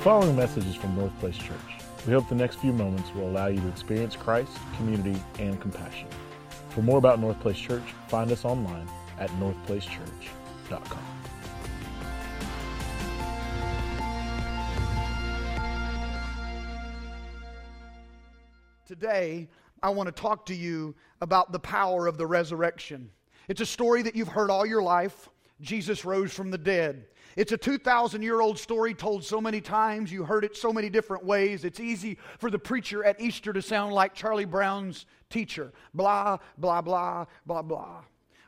following message is from North Place Church. We hope the next few moments will allow you to experience Christ, community, and compassion. For more about North Place Church, find us online at northplacechurch.com. Today, I want to talk to you about the power of the resurrection. It's a story that you've heard all your life. Jesus rose from the dead. It's a 2,000 year old story told so many times. You heard it so many different ways. It's easy for the preacher at Easter to sound like Charlie Brown's teacher. Blah, blah, blah, blah, blah.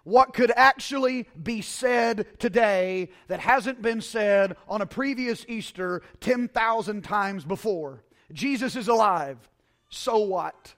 What could actually be said today that hasn't been said on a previous Easter 10,000 times before? Jesus is alive. So what?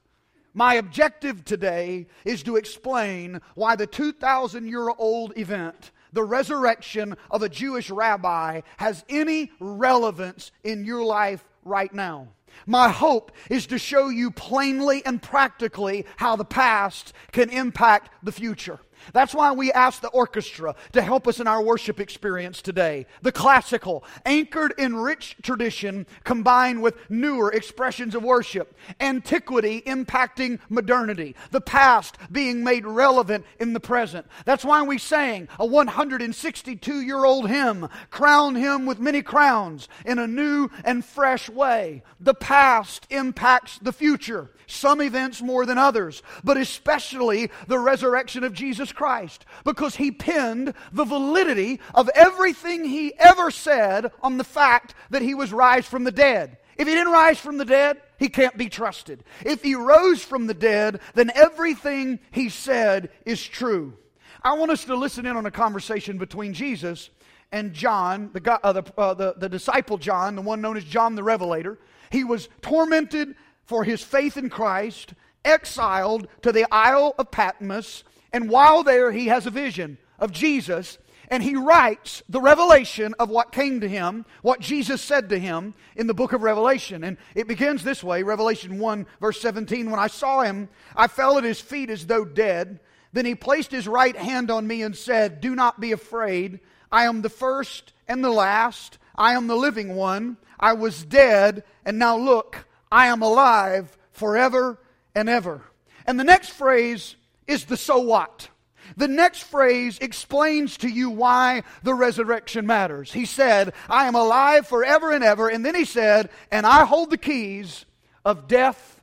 My objective today is to explain why the 2,000 year old event the resurrection of a Jewish rabbi has any relevance in your life right now. My hope is to show you plainly and practically how the past can impact the future. That's why we ask the orchestra to help us in our worship experience today. The classical, anchored in rich tradition, combined with newer expressions of worship. Antiquity impacting modernity. The past being made relevant in the present. That's why we sang a 162 year old hymn, Crown Him with Many Crowns, in a new and fresh way. The past impacts the future some events more than others, but especially the resurrection of Jesus Christ, because he pinned the validity of everything he ever said on the fact that he was raised from the dead. If he didn't rise from the dead, he can't be trusted. If he rose from the dead, then everything he said is true. I want us to listen in on a conversation between Jesus and John, the, uh, the, uh, the, the disciple John, the one known as John the Revelator. He was tormented for his faith in Christ, exiled to the Isle of Patmos, and while there, he has a vision of Jesus, and he writes the revelation of what came to him, what Jesus said to him in the book of Revelation. And it begins this way Revelation 1, verse 17. When I saw him, I fell at his feet as though dead. Then he placed his right hand on me and said, Do not be afraid. I am the first and the last. I am the living one. I was dead, and now look, I am alive forever and ever. And the next phrase is the so what. The next phrase explains to you why the resurrection matters. He said, I am alive forever and ever. And then he said, and I hold the keys of death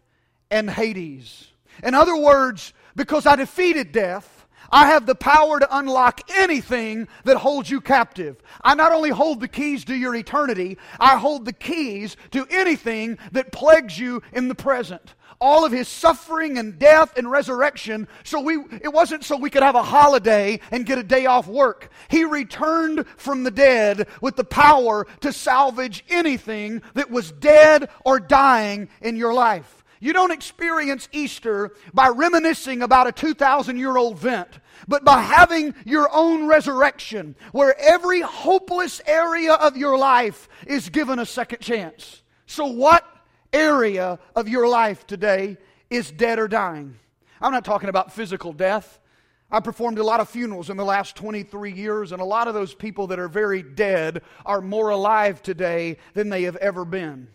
and Hades. In other words, because I defeated death, I have the power to unlock anything that holds you captive. I not only hold the keys to your eternity, I hold the keys to anything that plagues you in the present. All of his suffering and death and resurrection, so we it wasn't so we could have a holiday and get a day off work. He returned from the dead with the power to salvage anything that was dead or dying in your life. You don't experience Easter by reminiscing about a 2,000 year old event, but by having your own resurrection where every hopeless area of your life is given a second chance. So, what area of your life today is dead or dying? I'm not talking about physical death. I performed a lot of funerals in the last 23 years, and a lot of those people that are very dead are more alive today than they have ever been.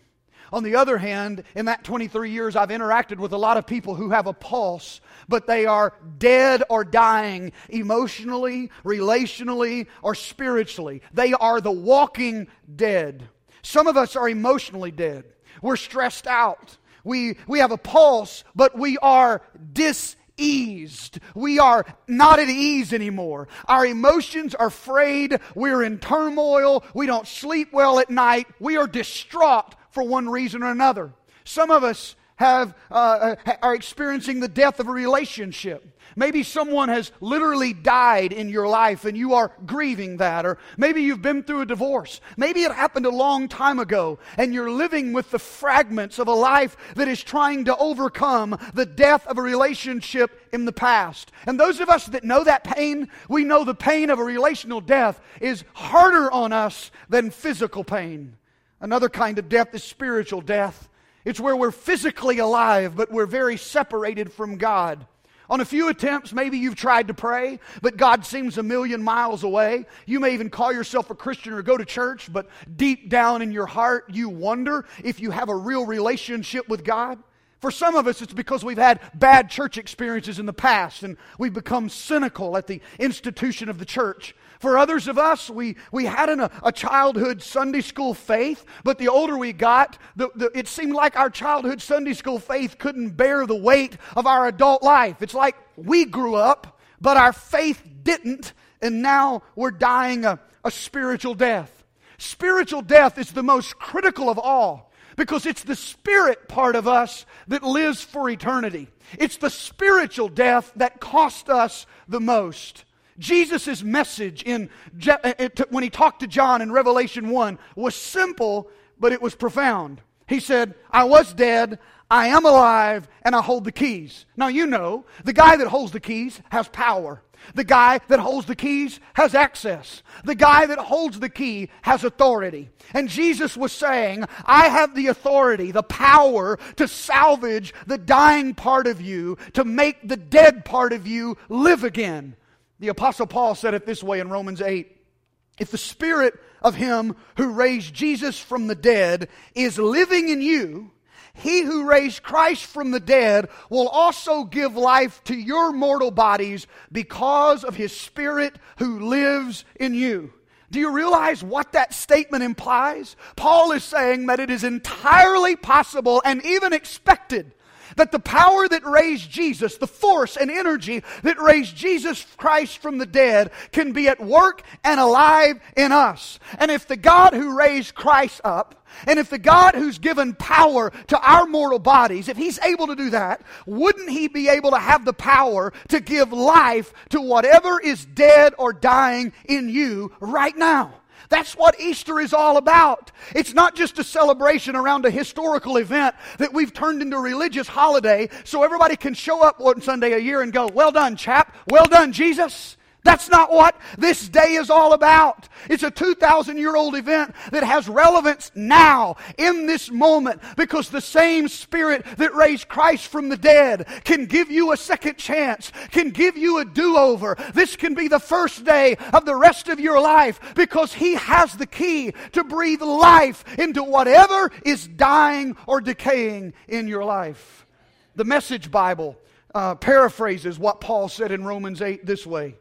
On the other hand, in that 23 years, I've interacted with a lot of people who have a pulse, but they are dead or dying emotionally, relationally, or spiritually. They are the walking dead. Some of us are emotionally dead. We're stressed out. We, we have a pulse, but we are diseased. We are not at ease anymore. Our emotions are frayed. We're in turmoil. We don't sleep well at night. We are distraught for one reason or another. Some of us have, uh, uh, are experiencing the death of a relationship. Maybe someone has literally died in your life and you are grieving that. Or maybe you've been through a divorce. Maybe it happened a long time ago and you're living with the fragments of a life that is trying to overcome the death of a relationship in the past. And those of us that know that pain, we know the pain of a relational death is harder on us than physical pain. Another kind of death is spiritual death. It's where we're physically alive, but we're very separated from God. On a few attempts, maybe you've tried to pray, but God seems a million miles away. You may even call yourself a Christian or go to church, but deep down in your heart, you wonder if you have a real relationship with God. For some of us, it's because we've had bad church experiences in the past and we've become cynical at the institution of the church. For others of us, we, we had an, a, childhood Sunday school faith, but the older we got, the, the, it seemed like our childhood Sunday school faith couldn't bear the weight of our adult life. It's like we grew up, but our faith didn't, and now we're dying a, a spiritual death. Spiritual death is the most critical of all because it's the spirit part of us that lives for eternity. It's the spiritual death that cost us the most. Jesus' message in, uh, when he talked to John in Revelation 1 was simple, but it was profound. He said, I was dead, I am alive, and I hold the keys. Now, you know, the guy that holds the keys has power. The guy that holds the keys has access. The guy that holds the key has authority. And Jesus was saying, I have the authority, the power to salvage the dying part of you, to make the dead part of you live again. The Apostle Paul said it this way in Romans 8 If the Spirit of Him who raised Jesus from the dead is living in you, he who raised Christ from the dead will also give life to your mortal bodies because of his Spirit who lives in you. Do you realize what that statement implies? Paul is saying that it is entirely possible and even expected that the power that raised Jesus, the force and energy that raised Jesus Christ from the dead, can be at work and alive in us. And if the God who raised Christ up, and if the God who's given power to our mortal bodies, if He's able to do that, wouldn't He be able to have the power to give life to whatever is dead or dying in you right now? That's what Easter is all about. It's not just a celebration around a historical event that we've turned into a religious holiday so everybody can show up one Sunday a year and go, Well done, chap. Well done, Jesus. That's not what this day is all about. It's a 2,000 year old event that has relevance now, in this moment, because the same Spirit that raised Christ from the dead can give you a second chance, can give you a do over. This can be the first day of the rest of your life because He has the key to breathe life into whatever is dying or decaying in your life. The Message Bible uh, paraphrases what Paul said in Romans 8 this way.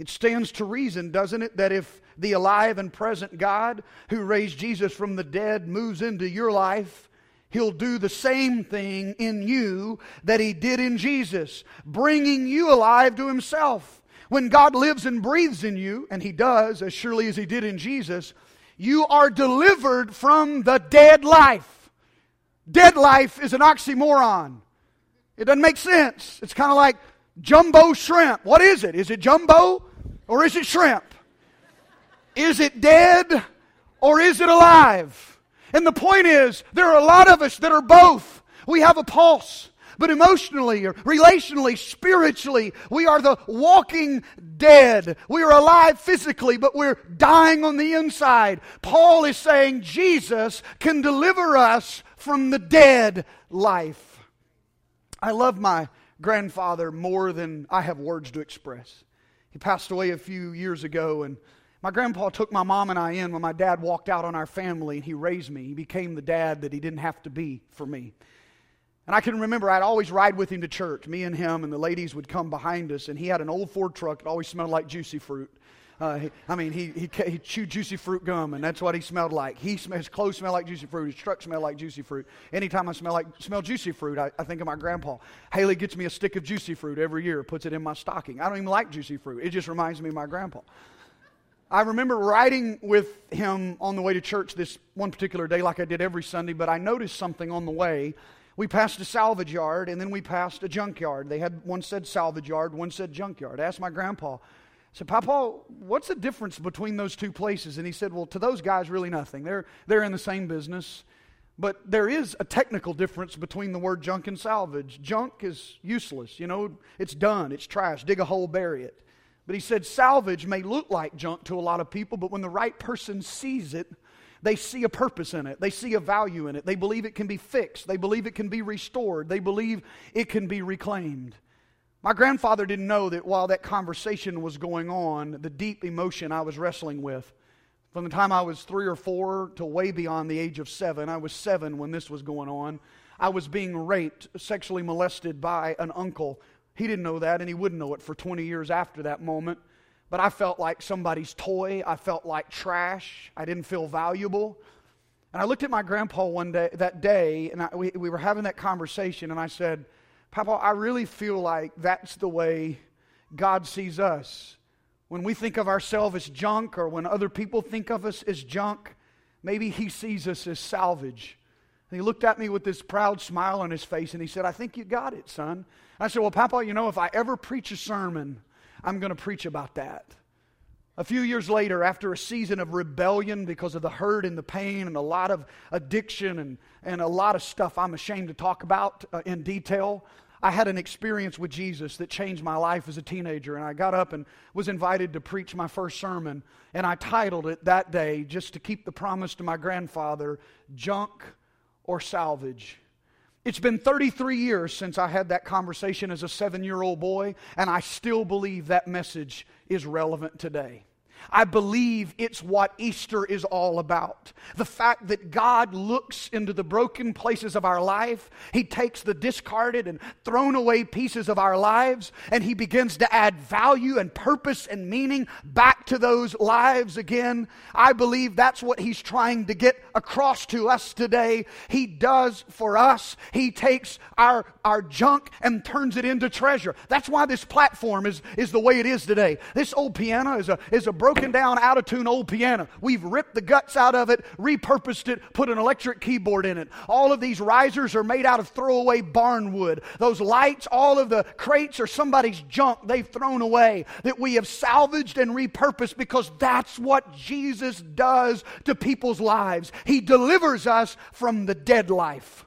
It stands to reason, doesn't it, that if the alive and present God who raised Jesus from the dead moves into your life, He'll do the same thing in you that He did in Jesus, bringing you alive to Himself. When God lives and breathes in you, and He does, as surely as He did in Jesus, you are delivered from the dead life. Dead life is an oxymoron. It doesn't make sense. It's kind of like jumbo shrimp. What is it? Is it jumbo? Or is it shrimp? Is it dead or is it alive? And the point is, there are a lot of us that are both. We have a pulse. But emotionally or relationally, spiritually, we are the walking dead. We are alive physically, but we're dying on the inside. Paul is saying Jesus can deliver us from the dead life. I love my grandfather more than I have words to express. He passed away a few years ago, and my grandpa took my mom and I in when my dad walked out on our family, and he raised me. He became the dad that he didn't have to be for me. And I can remember I'd always ride with him to church. Me and him and the ladies would come behind us, and he had an old Ford truck that always smelled like juicy fruit. Uh, he, I mean, he, he, he chewed juicy fruit gum, and that's what he smelled like. He his clothes smell like juicy fruit. His truck smelled like juicy fruit. Anytime I smell like smell juicy fruit, I, I think of my grandpa. Haley gets me a stick of juicy fruit every year, puts it in my stocking. I don't even like juicy fruit. It just reminds me of my grandpa. I remember riding with him on the way to church this one particular day, like I did every Sunday, but I noticed something on the way. We passed a salvage yard, and then we passed a junkyard. They had one said salvage yard, one said junkyard. I asked my grandpa, Said, Papa, what's the difference between those two places? And he said, Well, to those guys, really nothing. They're, they're in the same business. But there is a technical difference between the word junk and salvage. Junk is useless. You know, it's done, it's trash. Dig a hole, bury it. But he said salvage may look like junk to a lot of people, but when the right person sees it, they see a purpose in it. They see a value in it. They believe it can be fixed. They believe it can be restored. They believe it can be reclaimed. My grandfather didn't know that while that conversation was going on, the deep emotion I was wrestling with. From the time I was three or four to way beyond the age of seven, I was seven when this was going on. I was being raped, sexually molested by an uncle. He didn't know that, and he wouldn't know it for 20 years after that moment. But I felt like somebody's toy. I felt like trash. I didn't feel valuable. And I looked at my grandpa one day, that day, and I, we, we were having that conversation, and I said, Papa, I really feel like that's the way God sees us. When we think of ourselves as junk or when other people think of us as junk, maybe He sees us as salvage. And he looked at me with this proud smile on his face and he said, I think you got it, son. I said, Well, Papa, you know, if I ever preach a sermon, I'm going to preach about that. A few years later, after a season of rebellion because of the hurt and the pain and a lot of addiction and, and a lot of stuff I'm ashamed to talk about uh, in detail, I had an experience with Jesus that changed my life as a teenager. And I got up and was invited to preach my first sermon. And I titled it that day, just to keep the promise to my grandfather Junk or Salvage. It's been 33 years since I had that conversation as a seven year old boy, and I still believe that message is relevant today. I believe it's what Easter is all about. The fact that God looks into the broken places of our life, He takes the discarded and thrown away pieces of our lives, and He begins to add value and purpose and meaning back to those lives again. I believe that's what He's trying to get across to us today. He does for us. He takes our, our junk and turns it into treasure. That's why this platform is, is the way it is today. This old piano is a, is a broken broken down, out of tune old piano. We've ripped the guts out of it, repurposed it, put an electric keyboard in it. All of these risers are made out of throwaway barn wood. Those lights, all of the crates are somebody's junk they've thrown away that we have salvaged and repurposed because that's what Jesus does to people's lives. He delivers us from the dead life.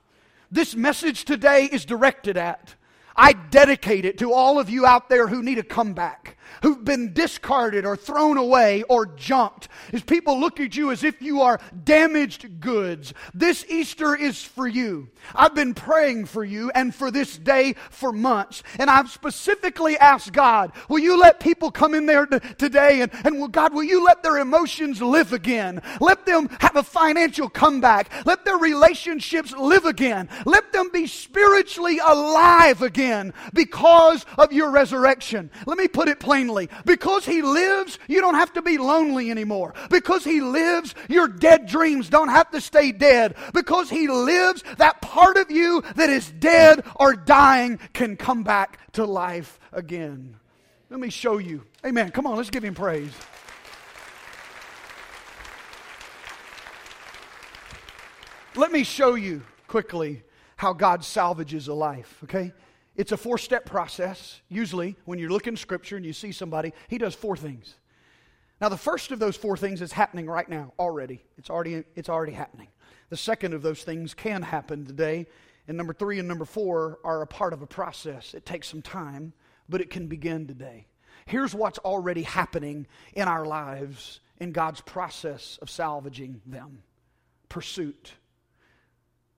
This message today is directed at. I dedicate it to all of you out there who need a comeback who've been discarded or thrown away or junked. As people look at you as if you are damaged goods. This Easter is for you. I've been praying for you and for this day for months. And I've specifically asked God, will you let people come in there t- today and, and will, God, will you let their emotions live again? Let them have a financial comeback. Let their relationships live again. Let them be spiritually alive again because of your resurrection. Let me put it plainly plainly. Because He lives, you don't have to be lonely anymore. Because He lives, your dead dreams don't have to stay dead. Because He lives, that part of you that is dead or dying can come back to life again. Let me show you. Amen. Come on, let's give Him praise. Let me show you quickly how God salvages a life, okay? It's a four step process. Usually, when you look in Scripture and you see somebody, he does four things. Now, the first of those four things is happening right now already. It's already, it's already happening. The second of those things can happen today. And number three and number four are a part of a process. It takes some time, but it can begin today. Here's what's already happening in our lives in God's process of salvaging them pursuit.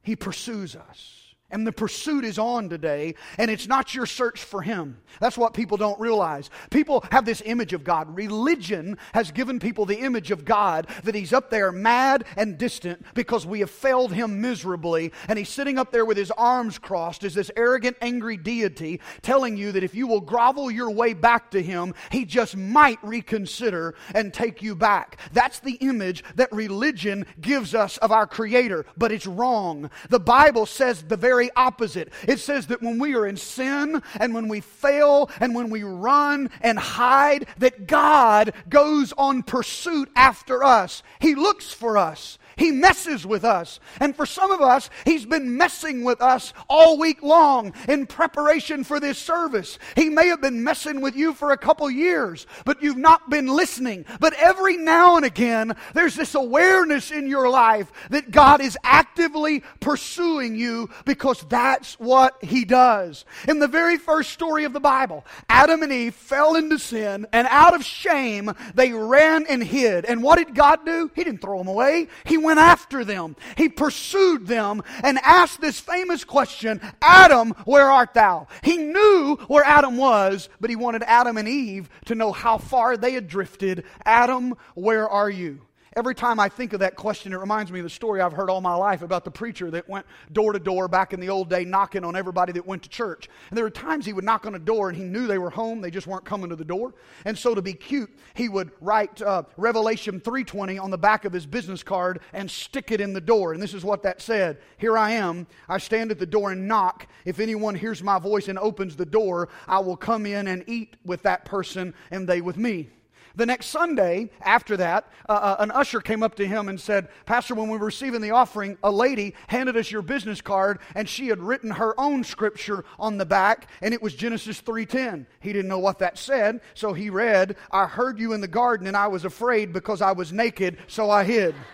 He pursues us. And the pursuit is on today, and it's not your search for Him. That's what people don't realize. People have this image of God. Religion has given people the image of God that He's up there mad and distant because we have failed Him miserably, and He's sitting up there with His arms crossed as this arrogant, angry deity telling you that if you will grovel your way back to Him, He just might reconsider and take you back. That's the image that religion gives us of our Creator, but it's wrong. The Bible says the very very opposite. It says that when we are in sin and when we fail and when we run and hide, that God goes on pursuit after us. He looks for us. He messes with us. And for some of us, He's been messing with us all week long in preparation for this service. He may have been messing with you for a couple years, but you've not been listening. But every now and again, there's this awareness in your life that God is actively pursuing you because because that's what he does. In the very first story of the Bible, Adam and Eve fell into sin, and out of shame, they ran and hid. And what did God do? He didn't throw them away, He went after them. He pursued them and asked this famous question Adam, where art thou? He knew where Adam was, but he wanted Adam and Eve to know how far they had drifted. Adam, where are you? Every time I think of that question, it reminds me of the story I've heard all my life about the preacher that went door to door back in the old day knocking on everybody that went to church. And there were times he would knock on a door and he knew they were home, they just weren't coming to the door. And so to be cute, he would write uh, Revelation 3:20 on the back of his business card and stick it in the door. And this is what that said: "Here I am. I stand at the door and knock. If anyone hears my voice and opens the door, I will come in and eat with that person and they with me." The next Sunday after that, uh, uh, an usher came up to him and said, Pastor, when we were receiving the offering, a lady handed us your business card and she had written her own scripture on the back and it was Genesis 3:10. He didn't know what that said, so he read, I heard you in the garden and I was afraid because I was naked, so I hid.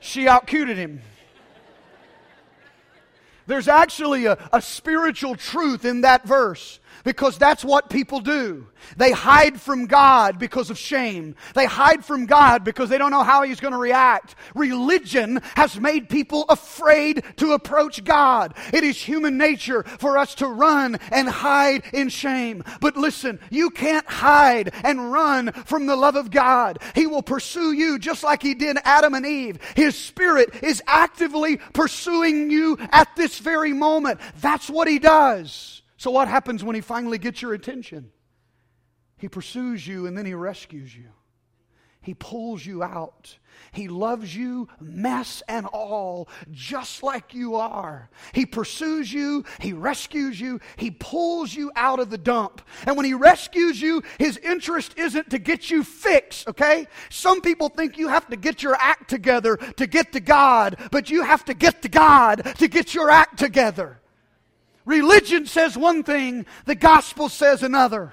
she outcuted him. There's actually a, a spiritual truth in that verse. Because that's what people do. They hide from God because of shame. They hide from God because they don't know how He's going to react. Religion has made people afraid to approach God. It is human nature for us to run and hide in shame. But listen, you can't hide and run from the love of God. He will pursue you just like He did Adam and Eve. His Spirit is actively pursuing you at this very moment. That's what He does. So, what happens when he finally gets your attention? He pursues you and then he rescues you. He pulls you out. He loves you, mess and all, just like you are. He pursues you, He rescues you, He pulls you out of the dump. And when He rescues you, His interest isn't to get you fixed, okay? Some people think you have to get your act together to get to God, but you have to get to God to get your act together. Religion says one thing, the gospel says another.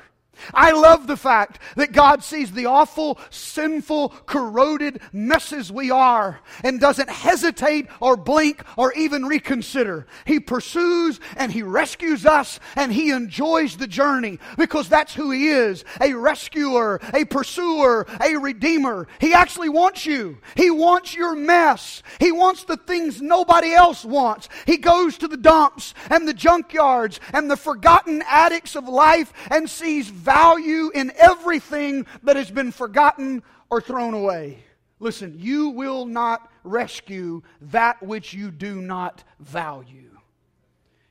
I love the fact that God sees the awful, sinful, corroded messes we are and doesn't hesitate or blink or even reconsider. He pursues and He rescues us and He enjoys the journey because that's who He is a rescuer, a pursuer, a redeemer. He actually wants you. He wants your mess. He wants the things nobody else wants. He goes to the dumps and the junkyards and the forgotten addicts of life and sees value in everything that has been forgotten or thrown away. Listen, you will not rescue that which you do not value.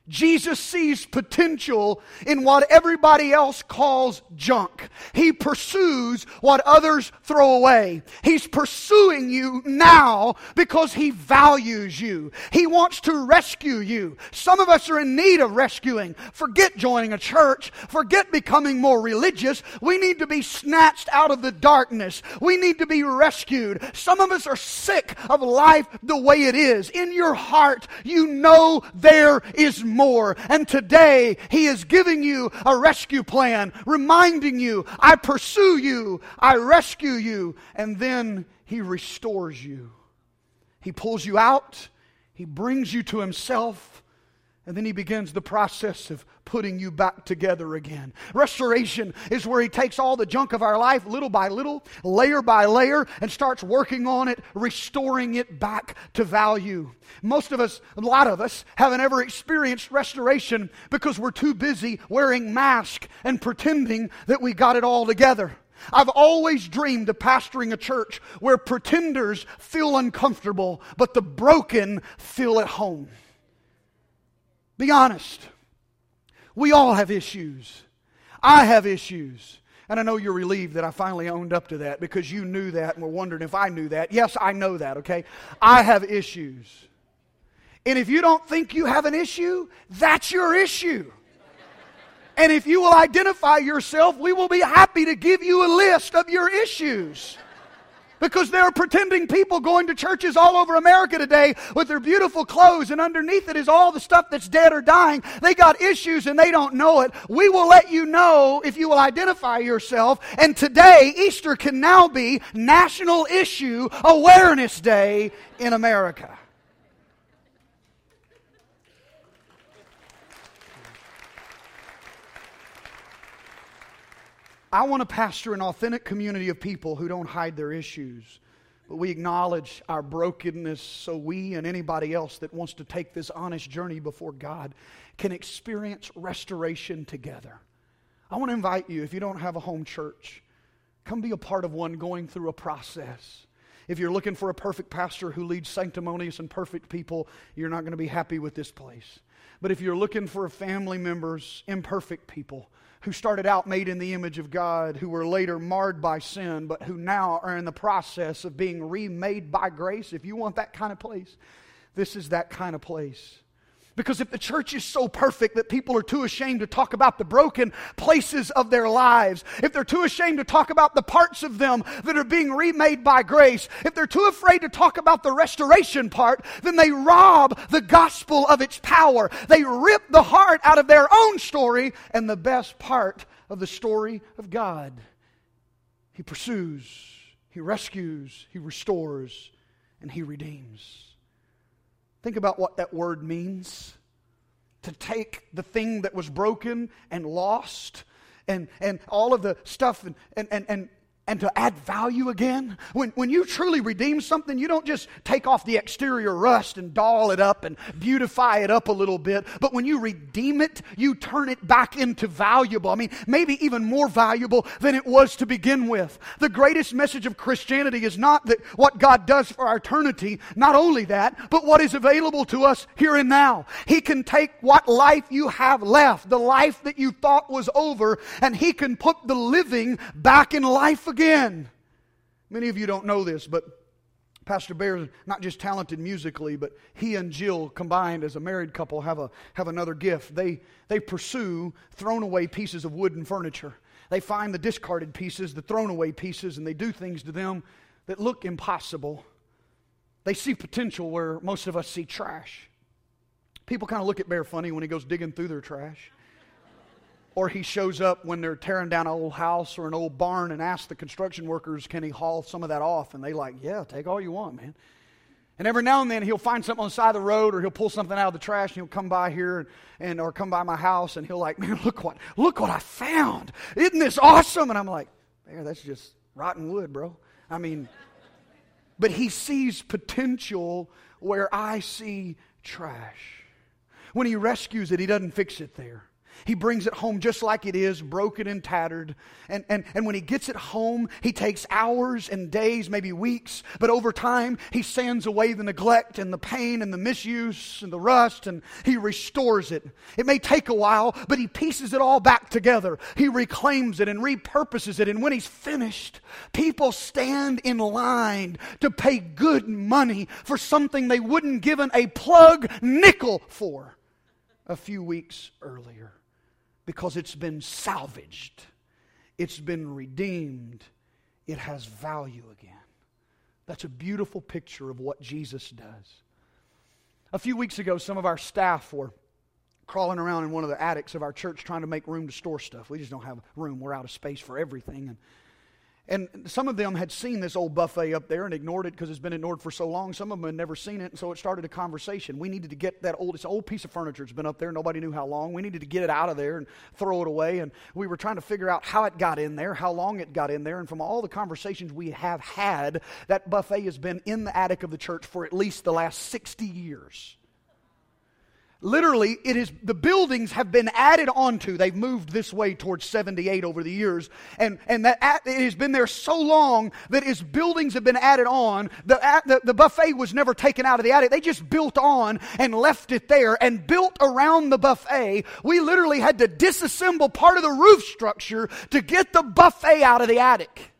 Jesus sees potential in what everybody else calls junk. He pursues what others throw away. He's pursuing you now because he values you. He wants to rescue you. Some of us are in need of rescuing. Forget joining a church. Forget becoming more religious. We need to be snatched out of the darkness. We need to be rescued. Some of us are sick of life the way it is. In your heart, you know there is more. And today, He is giving you a rescue plan, reminding you, I pursue you, I rescue you, and then He restores you. He pulls you out, He brings you to Himself, and then he begins the process of putting you back together again. Restoration is where he takes all the junk of our life little by little, layer by layer, and starts working on it, restoring it back to value. Most of us, a lot of us, haven't ever experienced restoration because we're too busy wearing masks and pretending that we got it all together. I've always dreamed of pastoring a church where pretenders feel uncomfortable, but the broken feel at home. Be honest. We all have issues. I have issues. And I know you're relieved that I finally owned up to that because you knew that and were wondering if I knew that. Yes, I know that, okay? I have issues. And if you don't think you have an issue, that's your issue. And if you will identify yourself, we will be happy to give you a list of your issues. Because there are pretending people going to churches all over America today with their beautiful clothes, and underneath it is all the stuff that's dead or dying. They got issues and they don't know it. We will let you know if you will identify yourself. And today, Easter can now be National Issue Awareness Day in America. I want to pastor an authentic community of people who don't hide their issues, but we acknowledge our brokenness so we and anybody else that wants to take this honest journey before God can experience restoration together. I want to invite you, if you don't have a home church, come be a part of one going through a process. If you're looking for a perfect pastor who leads sanctimonious and perfect people, you're not going to be happy with this place. But if you're looking for family members, imperfect people, who started out made in the image of God, who were later marred by sin, but who now are in the process of being remade by grace. If you want that kind of place, this is that kind of place. Because if the church is so perfect that people are too ashamed to talk about the broken places of their lives, if they're too ashamed to talk about the parts of them that are being remade by grace, if they're too afraid to talk about the restoration part, then they rob the gospel of its power. They rip the heart out of their own story and the best part of the story of God. He pursues, He rescues, He restores, and He redeems. Think about what that word means. To take the thing that was broken and lost and, and all of the stuff and, and, and, and and to add value again. When, when you truly redeem something, you don't just take off the exterior rust and doll it up and beautify it up a little bit, but when you redeem it, you turn it back into valuable. I mean, maybe even more valuable than it was to begin with. The greatest message of Christianity is not that what God does for our eternity, not only that, but what is available to us here and now. He can take what life you have left, the life that you thought was over, and He can put the living back in life again again. Many of you don't know this, but Pastor Bear is not just talented musically, but he and Jill combined as a married couple have, a, have another gift. They, they pursue thrown away pieces of wood and furniture. They find the discarded pieces, the thrown away pieces, and they do things to them that look impossible. They see potential where most of us see trash. People kind of look at Bear funny when he goes digging through their trash or he shows up when they're tearing down an old house or an old barn and asks the construction workers, can he haul some of that off? And they like, yeah, take all you want, man. And every now and then he'll find something on the side of the road or he'll pull something out of the trash and he'll come by here and, and or come by my house and he'll like, man, look what look what I found. Isn't this awesome? And I'm like, there, that's just rotten wood, bro. I mean, but he sees potential where I see trash. When he rescues it, he doesn't fix it there. He brings it home just like it is, broken and tattered. And, and, and when he gets it home, he takes hours and days, maybe weeks, but over time, he sands away the neglect and the pain and the misuse and the rust, and he restores it. It may take a while, but he pieces it all back together. He reclaims it and repurposes it. And when he's finished, people stand in line to pay good money for something they wouldn't given a plug nickel for a few weeks earlier because it's been salvaged, it's been redeemed, it has value again. That's a beautiful picture of what Jesus does. A few weeks ago, some of our staff were crawling around in one of the attics of our church trying to make room to store stuff. We just don't have room. We're out of space for everything. And and some of them had seen this old buffet up there and ignored it because it's been ignored for so long. Some of them had never seen it, and so it started a conversation. We needed to get that old, it's an old piece of furniture. It's been up there. Nobody knew how long. We needed to get it out of there and throw it away. And we were trying to figure out how it got in there, how long it got in there. And from all the conversations we have had, that buffet has been in the attic of the church for at least the last 60 years. Literally, it is the buildings have been added onto. They've moved this way towards 78 over the years, and and that it has been there so long that as buildings have been added on, the, the the buffet was never taken out of the attic. They just built on and left it there and built around the buffet. We literally had to disassemble part of the roof structure to get the buffet out of the attic.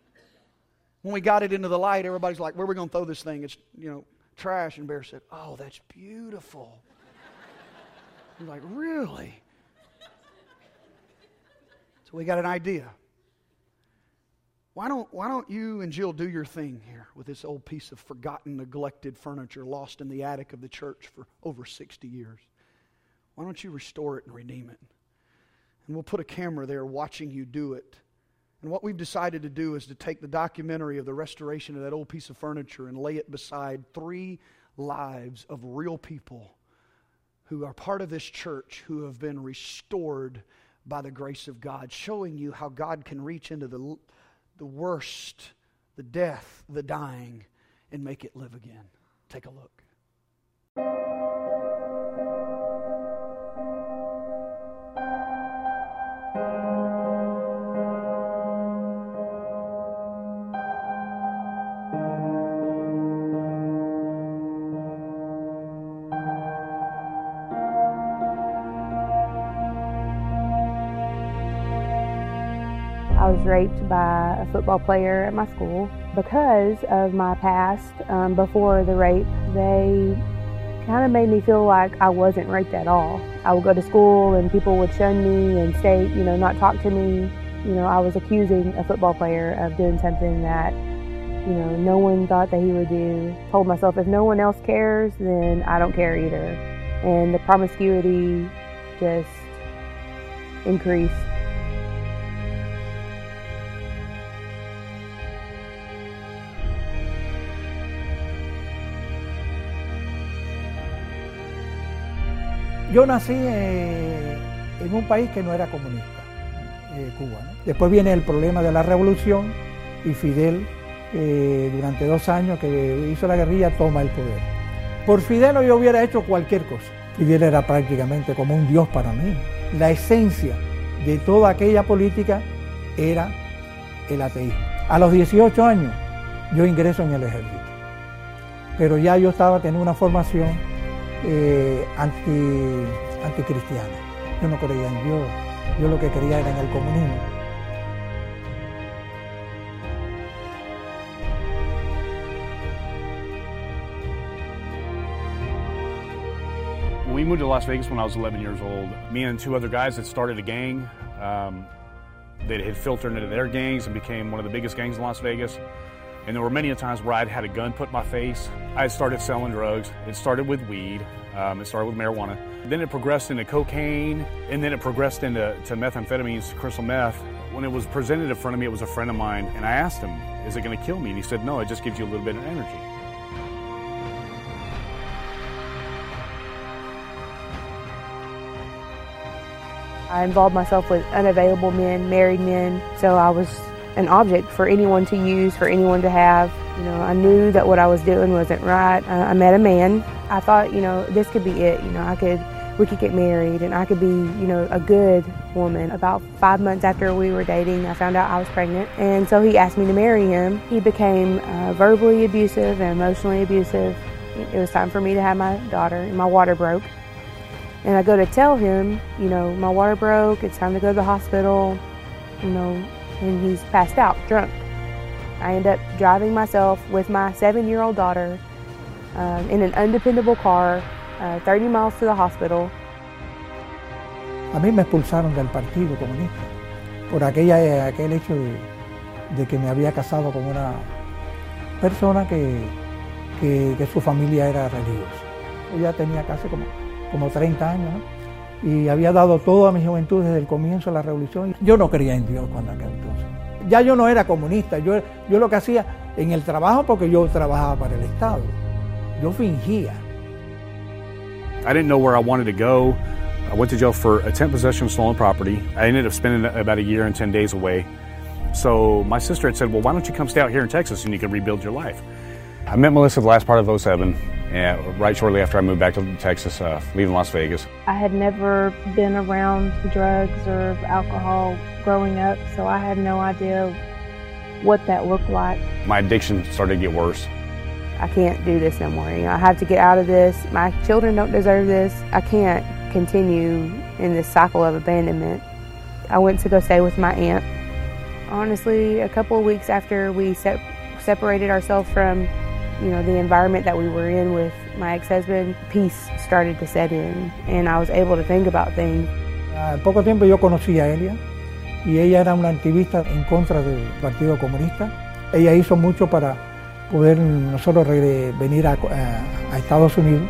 When we got it into the light, everybody's like, "Where are we going to throw this thing?" It's you know trash. And Bear said, "Oh, that's beautiful." You're like, really? So we got an idea. Why don't, why don't you and Jill do your thing here with this old piece of forgotten, neglected furniture lost in the attic of the church for over 60 years? Why don't you restore it and redeem it? And we'll put a camera there watching you do it. And what we've decided to do is to take the documentary of the restoration of that old piece of furniture and lay it beside three lives of real people who are part of this church who have been restored by the grace of God, showing you how God can reach into the, the worst, the death, the dying, and make it live again. Take a look. Raped by a football player at my school. Because of my past um, before the rape, they kind of made me feel like I wasn't raped at all. I would go to school and people would shun me and say, you know, not talk to me. You know, I was accusing a football player of doing something that, you know, no one thought that he would do. Told myself if no one else cares, then I don't care either. And the promiscuity just increased. Yo nací eh, en un país que no era comunista, eh, Cuba. ¿no? Después viene el problema de la revolución y Fidel, eh, durante dos años que hizo la guerrilla, toma el poder. Por Fidel yo hubiera hecho cualquier cosa. Fidel era prácticamente como un dios para mí. La esencia de toda aquella política era el ateísmo. A los 18 años yo ingreso en el ejército, pero ya yo estaba teniendo una formación eh, anti, anticristiana. Yo no creía en Dios, yo lo que era en el comunismo. We moved to Las Vegas when I was 11 years old. Me and two other guys had started a gang um, that had filtered into their gangs and became one of the biggest gangs in Las Vegas. And there were many times where I'd had a gun put in my face. I had started selling drugs. It started with weed. Um, it started with marijuana. Then it progressed into cocaine, and then it progressed into to methamphetamines, crystal meth. When it was presented in front of me, it was a friend of mine, and I asked him, "Is it going to kill me?" And he said, "No, it just gives you a little bit of energy." I involved myself with unavailable men, married men, so I was an object for anyone to use, for anyone to have. You know, I knew that what I was doing wasn't right. Uh, I met a man. I thought, you know, this could be it. You know, I could, we could get married and I could be, you know, a good woman. About five months after we were dating, I found out I was pregnant. And so he asked me to marry him. He became uh, verbally abusive and emotionally abusive. It was time for me to have my daughter, and my water broke. And I go to tell him, you know, my water broke, it's time to go to the hospital, you know, and he's passed out, drunk. I end up driving myself with my seven year old daughter uh, in an undependable car, uh, 30 miles to the hospital. A mí me expulsaron del Partido Comunista por aquella, aquel hecho de, de que me había casado con una persona que, que, que su familia era religiosa. Ella tenía casi como, como 30 años ¿no? y había dado toda mi juventud desde el comienzo de la revolución. Yo no creía en Dios cuando aquel. Ya yo no era comunista, yo, yo lo que hacía en el trabajo, porque yo trabajaba para el Estado, yo fingía. I didn't know where I wanted to go. I went to jail for attempt possession of stolen property. I ended up spending about a year and 10 days away. So my sister had said, Well, why don't you come stay out here in Texas and you can rebuild your life? I met Melissa the last part of 07, and right shortly after I moved back to Texas, uh, leaving Las Vegas. I had never been around drugs or alcohol growing up, so I had no idea what that looked like. My addiction started to get worse. I can't do this no more. You know, I have to get out of this. My children don't deserve this. I can't continue in this cycle of abandonment. I went to go stay with my aunt. Honestly, a couple of weeks after we se- separated ourselves from, you know, the environment that we were in with my ex-husband, peace started to set in, and I was able to think about things. Al poco tiempo yo conocí a Elia y ella era una activista en contra del Partido Comunista. Ella hizo mucho para poder nosotros venir a, Estados Unidos.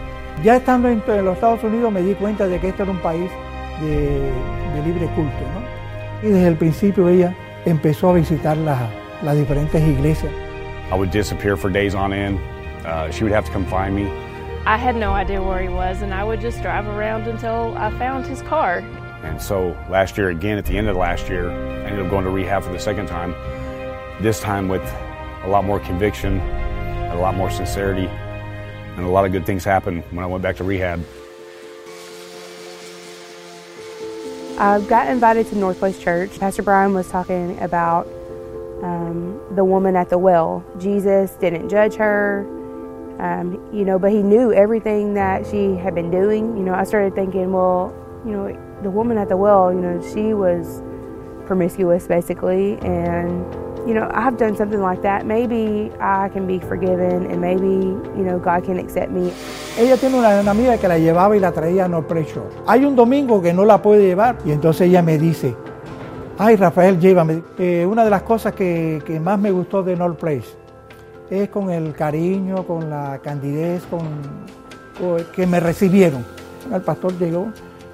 Ya estando en, los Estados Unidos me di cuenta de que este era un país de, libre culto. ¿no? Y desde el principio ella empezó a visitar las, las diferentes iglesias. I would disappear for days on end. Uh, she would have to come find me. I had no idea where he was, and I would just drive around until I found his car. And so last year, again, at the end of last year, I ended up going to rehab for the second time. This time with a lot more conviction, a lot more sincerity, and a lot of good things happened when I went back to rehab. I got invited to North Place Church. Pastor Brian was talking about um, the woman at the well. Jesus didn't judge her, um, you know, but he knew everything that she had been doing. You know, I started thinking, well, you know, the woman at the well, you know, she was promiscuous basically, and you know, I've done something like that. Maybe I can be forgiven and maybe, you know, God can accept me. Ella tiene una, amiga que la llevaba y la traía North Place Hay un domingo que no la puede llevar y entonces ella me dice, ay Rafael, llévame. Eh, una de las cosas que, que, más me gustó de North Place es con el cariño, con la candidez, con, que me recibieron. El pastor llegó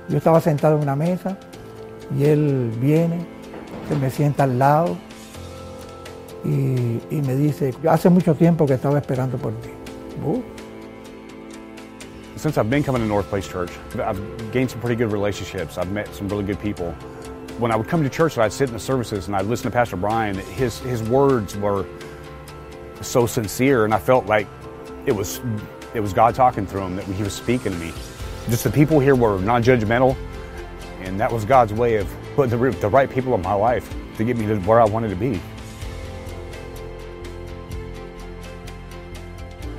yo estaba sentado en una mesa y él viene, se me sienta al lado y, y me dice, hace mucho tiempo que estaba esperando por ti. Uh. Since I've been coming to North Place Church, I've gained some pretty good relationships. I've met some really good people. When I would come to church, and I'd sit in the services and I'd listen to Pastor Brian. His his words were so sincere, and I felt like it was it was God talking through him that he was speaking to me. Just the people here were non-judgmental, and that was God's way of putting the, the right people in my life to get me to where I wanted to be.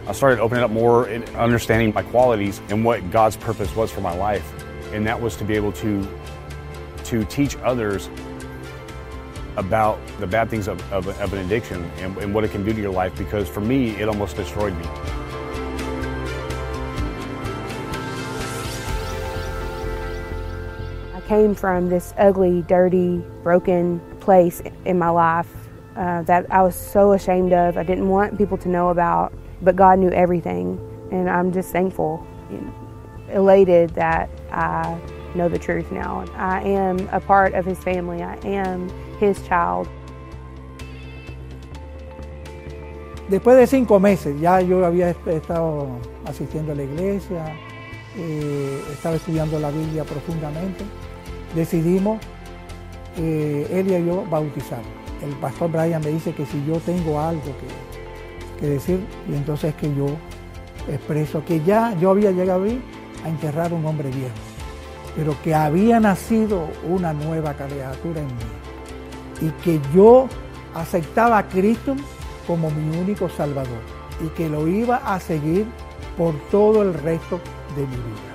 I started opening up more and understanding my qualities and what God's purpose was for my life. And that was to be able to, to teach others about the bad things of, of, of an addiction and, and what it can do to your life because for me, it almost destroyed me. I came from this ugly, dirty, broken place in my life uh, that I was so ashamed of. I didn't want people to know about, but God knew everything. And I'm just thankful, elated that I know the truth now. I am a part of His family, I am His child. Después de cinco meses, ya yo había estado asistiendo a la iglesia, eh, estaba estudiando la Biblia profundamente. decidimos, eh, él y yo, bautizar. El pastor Brian me dice que si yo tengo algo que, decir, y entonces es que yo expreso que ya yo había llegado ahí a enterrar un hombre viejo, pero que había nacido una nueva criatura en mí y que yo aceptaba a Cristo como mi único Salvador y que lo iba a seguir por todo el resto de mi vida.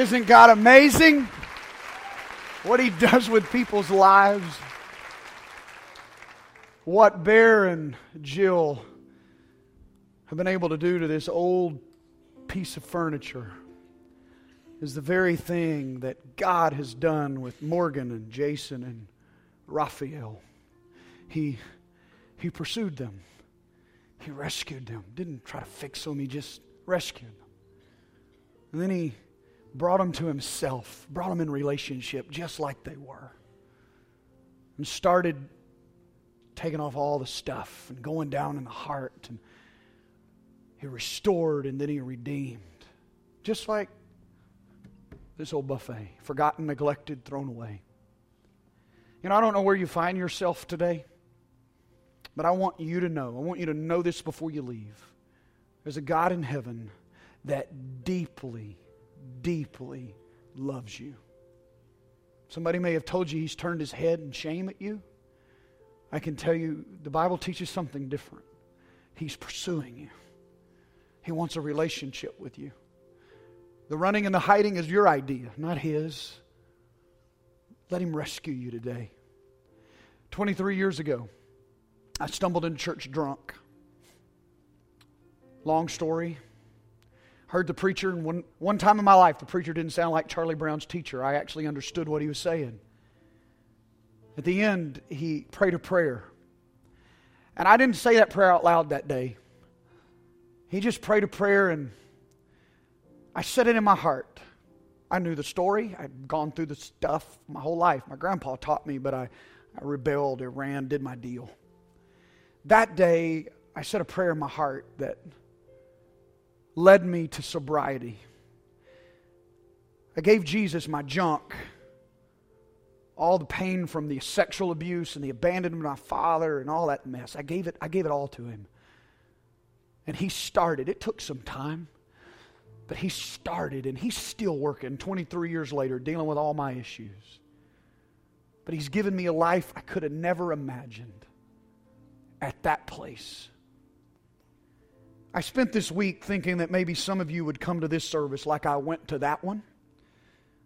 Isn't God amazing? What He does with people's lives. What Bear and Jill have been able to do to this old piece of furniture is the very thing that God has done with Morgan and Jason and Raphael. He, he pursued them, He rescued them. Didn't try to fix them, He just rescued them. And then He brought them to himself, brought them in relationship just like they were, and started taking off all the stuff and going down in the heart. And he restored and then he redeemed. Just like this old buffet forgotten, neglected, thrown away. You know, I don't know where you find yourself today, but I want you to know, I want you to know this before you leave. There's a God in heaven that deeply deeply loves you. Somebody may have told you he's turned his head in shame at you. I can tell you the Bible teaches something different. He's pursuing you, he wants a relationship with you. The running and the hiding is your idea, not his. Let him rescue you today. 23 years ago, I stumbled into church drunk. Long story. Heard the preacher, and one, one time in my life, the preacher didn't sound like Charlie Brown's teacher. I actually understood what he was saying. At the end, he prayed a prayer. And I didn't say that prayer out loud that day. He just prayed a prayer, and I said it in my heart. I knew the story. I'd gone through the stuff my whole life. My grandpa taught me, but I, I rebelled, I ran, did my deal. That day, I said a prayer in my heart that led me to sobriety. I gave Jesus my junk, all the pain from the sexual abuse and the abandonment of my father and all that mess. I gave it, I gave it all to him. And he started. It took some time. But he started and he's still working 23 years later, dealing with all my issues. But he's given me a life I could have never imagined at that place. I spent this week thinking that maybe some of you would come to this service like I went to that one.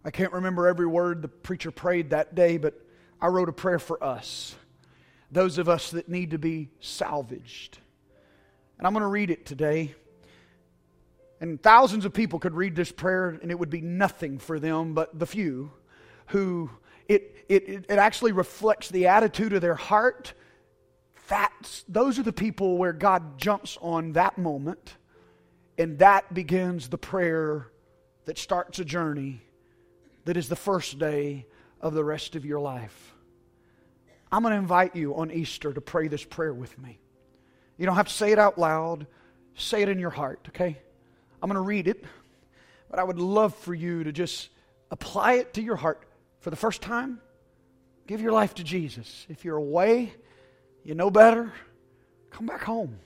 I can't remember every word the preacher prayed that day, but I wrote a prayer for us, those of us that need to be salvaged. And I'm going to read it today. And thousands of people could read this prayer and it would be nothing for them but the few who it, it, it actually reflects the attitude of their heart. That's, those are the people where God jumps on that moment and that begins the prayer that starts a journey that is the first day of the rest of your life. I'm going to invite you on Easter to pray this prayer with me. You don't have to say it out loud, say it in your heart, okay? I'm going to read it, but I would love for you to just apply it to your heart for the first time. Give your life to Jesus. If you're away, you know better, come back home.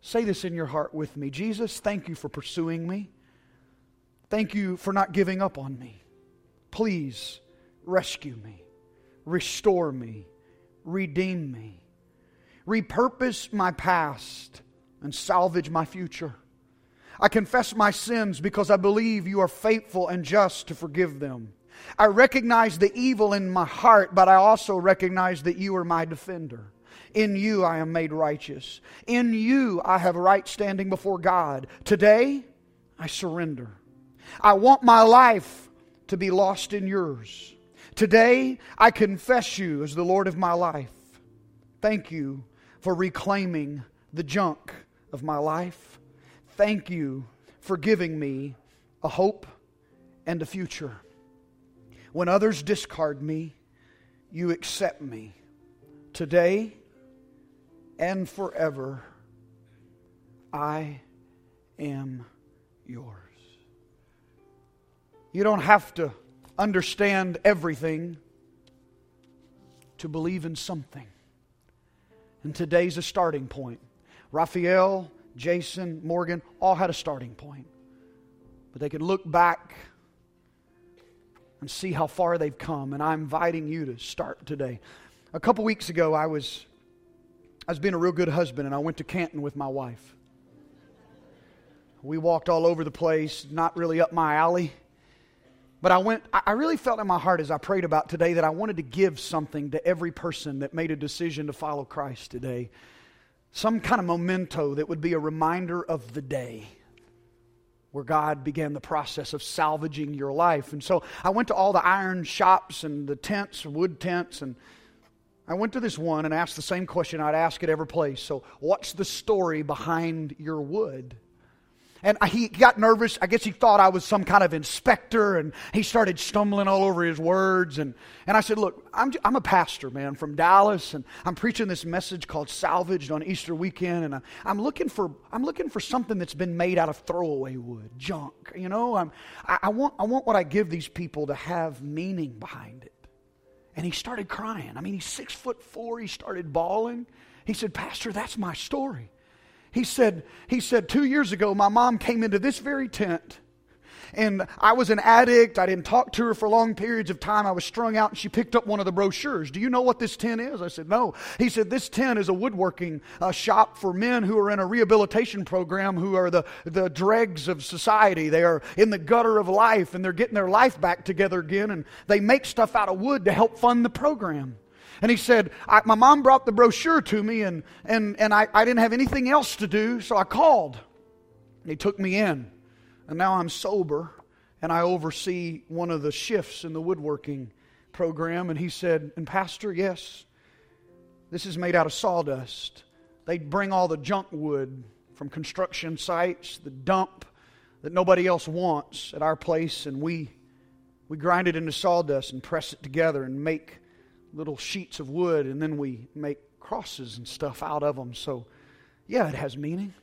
Say this in your heart with me Jesus, thank you for pursuing me. Thank you for not giving up on me. Please rescue me, restore me, redeem me, repurpose my past, and salvage my future. I confess my sins because I believe you are faithful and just to forgive them. I recognize the evil in my heart, but I also recognize that you are my defender. In you I am made righteous. In you I have right standing before God. Today I surrender. I want my life to be lost in yours. Today I confess you as the Lord of my life. Thank you for reclaiming the junk of my life. Thank you for giving me a hope and a future. When others discard me, you accept me. Today and forever, I am yours. You don't have to understand everything to believe in something. And today's a starting point. Raphael Jason, Morgan, all had a starting point. But they could look back and see how far they've come. And I'm inviting you to start today. A couple weeks ago, I was, I was being a real good husband, and I went to Canton with my wife. We walked all over the place, not really up my alley. But I went, I really felt in my heart as I prayed about today that I wanted to give something to every person that made a decision to follow Christ today some kind of memento that would be a reminder of the day where God began the process of salvaging your life. And so I went to all the iron shops and the tents, wood tents, and I went to this one and asked the same question I'd ask at every place. So, what's the story behind your wood? And he got nervous. I guess he thought I was some kind of inspector, and he started stumbling all over his words. And, and I said, Look, I'm, I'm a pastor, man, from Dallas, and I'm preaching this message called Salvaged on Easter weekend. And I, I'm, looking for, I'm looking for something that's been made out of throwaway wood, junk. You know, I'm, I, I, want, I want what I give these people to have meaning behind it. And he started crying. I mean, he's six foot four. He started bawling. He said, Pastor, that's my story. He said, he said, two years ago, my mom came into this very tent and I was an addict. I didn't talk to her for long periods of time. I was strung out, and she picked up one of the brochures. Do you know what this tent is? I said, No. He said, This tent is a woodworking uh, shop for men who are in a rehabilitation program who are the, the dregs of society. They are in the gutter of life, and they're getting their life back together again, and they make stuff out of wood to help fund the program. And he said, My mom brought the brochure to me, and, and, and I, I didn't have anything else to do, so I called. And he took me in. And now I'm sober, and I oversee one of the shifts in the woodworking program. And he said, And Pastor, yes, this is made out of sawdust. They'd bring all the junk wood from construction sites, the dump that nobody else wants at our place, and we, we grind it into sawdust and press it together and make little sheets of wood, and then we make crosses and stuff out of them. So, yeah, it has meaning.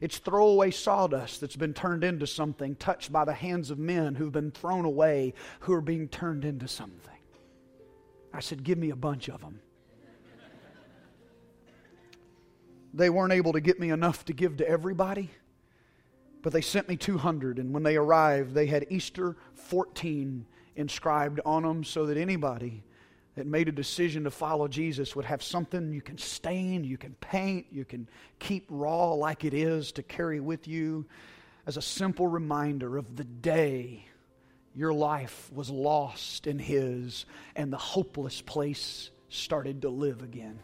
It's throwaway sawdust that's been turned into something, touched by the hands of men who've been thrown away, who are being turned into something. I said, Give me a bunch of them. They weren't able to get me enough to give to everybody, but they sent me 200. And when they arrived, they had Easter 14 inscribed on them so that anybody that made a decision to follow Jesus would have something you can stain, you can paint, you can keep raw like it is to carry with you as a simple reminder of the day your life was lost in His and the hopeless place started to live again.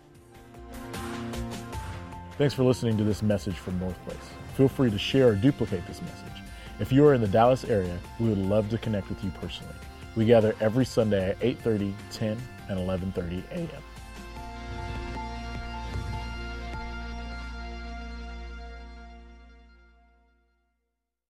Thanks for listening to this message from North Place. Feel free to share or duplicate this message. If you are in the Dallas area, we would love to connect with you personally. We gather every Sunday at 8:30, 10, and 11:30 a.m.